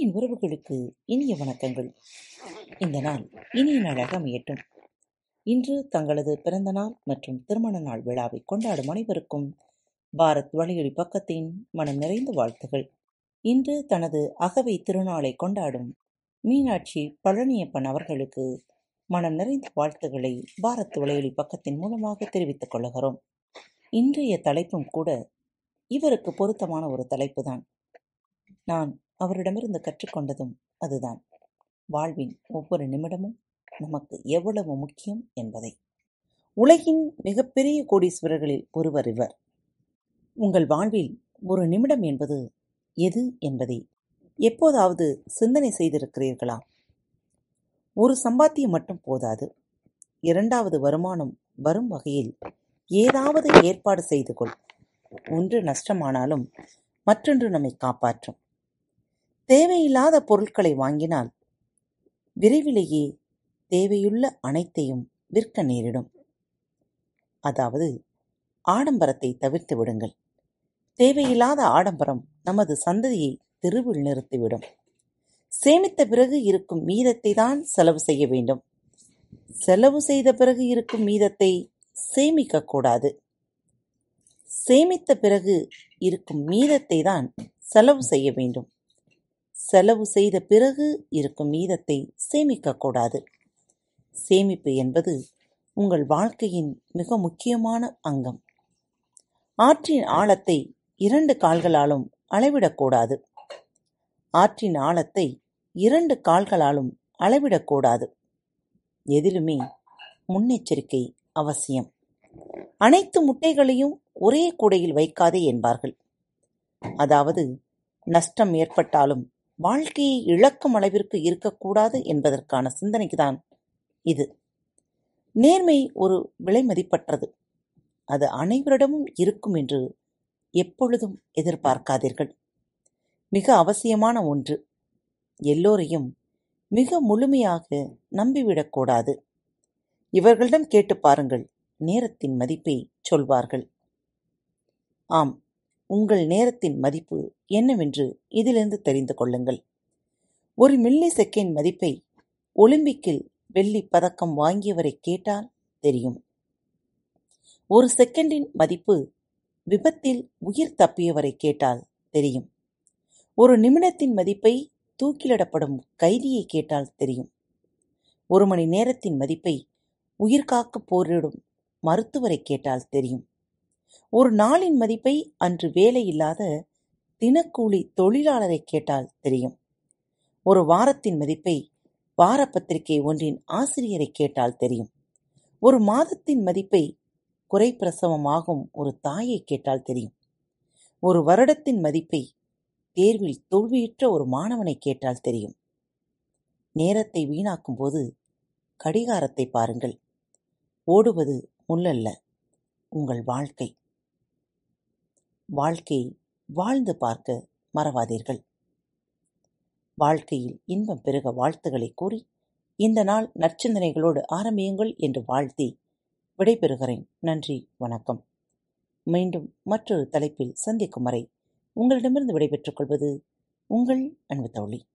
அன்பின் உறவுகளுக்கு இனிய வணக்கங்கள். இந்த நாள் இனிய நாளாக அமையட்டும். இன்று தங்களது பிறந்த நாள் மற்றும் திருமண நாள் விழாவை கொண்டாடும் அனைவருக்கும் பாரத் வழியொலி பக்கத்தின் மனம் நிறைந்த வாழ்த்துகள். இன்று தனது அகவை திருநாளை கொண்டாடும் மீனாட்சி பழனியப்பன் அவர்களுக்கு மனம் நிறைந்த வாழ்த்துக்களை பாரத் வலையொலி பக்கத்தின் மூலமாக தெரிவித்துக் கொள்கிறோம். இன்றைய தலைப்பும் கூட இவருக்கு பொருத்தமான ஒரு தலைப்புதான். நான் அவரிடமிருந்து கற்றுக்கொண்டதும் அதுதான். வாழ்வின் ஒவ்வொரு நிமிடமும் நமக்கு எவ்வளவு முக்கியம் என்பதை. உலகின் மிகப்பெரிய கோடீஸ்வரர்களில் ஒருவர் இவர். உங்கள் வாழ்வில் ஒரு நிமிடம் என்பது எது என்பதை எப்போதாவது சிந்தனை செய்திருக்கிறீர்களா? ஒரு சம்பாத்தியம் மட்டும் போதாது. இரண்டாவது வருமானம் வரும் வகையில் ஏதாவது ஏற்பாடு செய்து கொள். ஒன்று நஷ்டமானாலும் மற்றொன்று நம்மை காப்பாற்றும். தேவையில்லாத பொருட்களை வாங்கினால் விரைவிலேயே தேவையுள்ள அனைத்தையும் விற்க நேரிடும். அதாவது ஆடம்பரத்தை தவிர்த்து விடுங்கள். தேவையில்லாத ஆடம்பரம் நமது சந்ததியை தெருவில் நிறுத்திவிடும். சேமித்த பிறகு இருக்கும் மீதத்தை தான் செலவு செய்ய வேண்டும். செலவு செய்த பிறகு இருக்கும் மீதத்தை சேமிக்க கூடாது. சேமித்த பிறகு இருக்கும் மீதத்தை தான் செலவு செய்ய வேண்டும். செலவு செய்த பிறகு இருக்கும் மீதத்தை சேமிக்கக்கூடாது. சேமிப்பு என்பது உங்கள் வாழ்க்கையின் மிக முக்கியமான அங்கம். ஆற்றின் ஆழத்தை இரண்டு கால்களாலும் அளவிடக்கூடாது. ஆற்றின் ஆழத்தை இரண்டு கால்களாலும் அளவிடக்கூடாது. எதிலுமே முன்னெச்சரிக்கை அவசியம். அனைத்து முட்டைகளையும் ஒரே கூடையில் வைக்காதே என்பார்கள். அதாவது நஷ்டம் ஏற்பட்டாலும் வாழ்க்கையை இழக்கும் அளவிற்கு இருக்கக்கூடாது என்பதற்கான சிந்தனைக்குதான் இது. நேர்மை ஒரு விலை மதிப்பற்றது. அது அனைவரிடமும் இருக்கும் என்று எப்பொழுதும் எதிர்பார்க்காதீர்கள். மிக அவசியமான ஒன்று. எல்லோரையும் மிக முழுமையாக நம்பிவிடக்கூடாது இவர்களிடம் கேட்டு பாருங்கள். நேரத்தின் மதிப்பை சொல்வார்கள். ஆம். உங்கள் நேரத்தின் மதிப்பு என்னவென்று இதிலிருந்து தெரிந்து கொள்ளுங்கள். ஒரு மில்லி செகண்ட் மதிப்பை ஒலிம்பிக்கில் வெள்ளி பதக்கம் வாங்கியவரை கேட்டால் தெரியும். ஒரு செகண்டின் மதிப்பு விபத்தில் உயிர் தப்பியவரை கேட்டால் தெரியும். ஒரு நிமிடத்தின் மதிப்பை தூக்கிலிடப்படும் கைதியை கேட்டால் தெரியும். ஒரு மணி நேரத்தின் மதிப்பை உயிர்காக்க போரிடும் மருத்துவரை கேட்டால் தெரியும். ஒரு நாளின் மதிப்பை அன்று வேலையில்லாத தினக்கூலி தொழிலாளரை கேட்டால் தெரியும். ஒரு வாரத்தின் மதிப்பை வார பத்திரிகை ஒன்றின் ஆசிரியரை கேட்டால் தெரியும். ஒரு மாதத்தின் மதிப்பை குறைப்பிரசவமாகும் ஒரு தாயை கேட்டால் தெரியும். ஒரு வருடத்தின் மதிப்பை தேர்வில் தோல்வியுற்ற ஒரு மாணவனை கேட்டால் தெரியும். நேரத்தை வீணாக்கும் போது கடிகாரத்தை பாருங்கள். ஓடுவது முள்ளல்ல. உங்கள் வாழ்க்கை. வாழ்க்கையை வாழ்ந்து பார்க்க மறவாதீர்கள். வாழ்க்கையில் இன்பம் பெருக வாழ்த்துக்களை கூறி இந்த நாள் நற்சிந்தனைகளோடு ஆரம்பியுங்கள் என்று வாழ்த்தி விடைபெறுகிறேன். நன்றி வணக்கம். மீண்டும் மற்றொரு தலைப்பில் சந்திக்கும் வரை உங்களிடமிருந்து விடைபெற்றுக் கொள்வது உங்கள் அன்பு தோழி.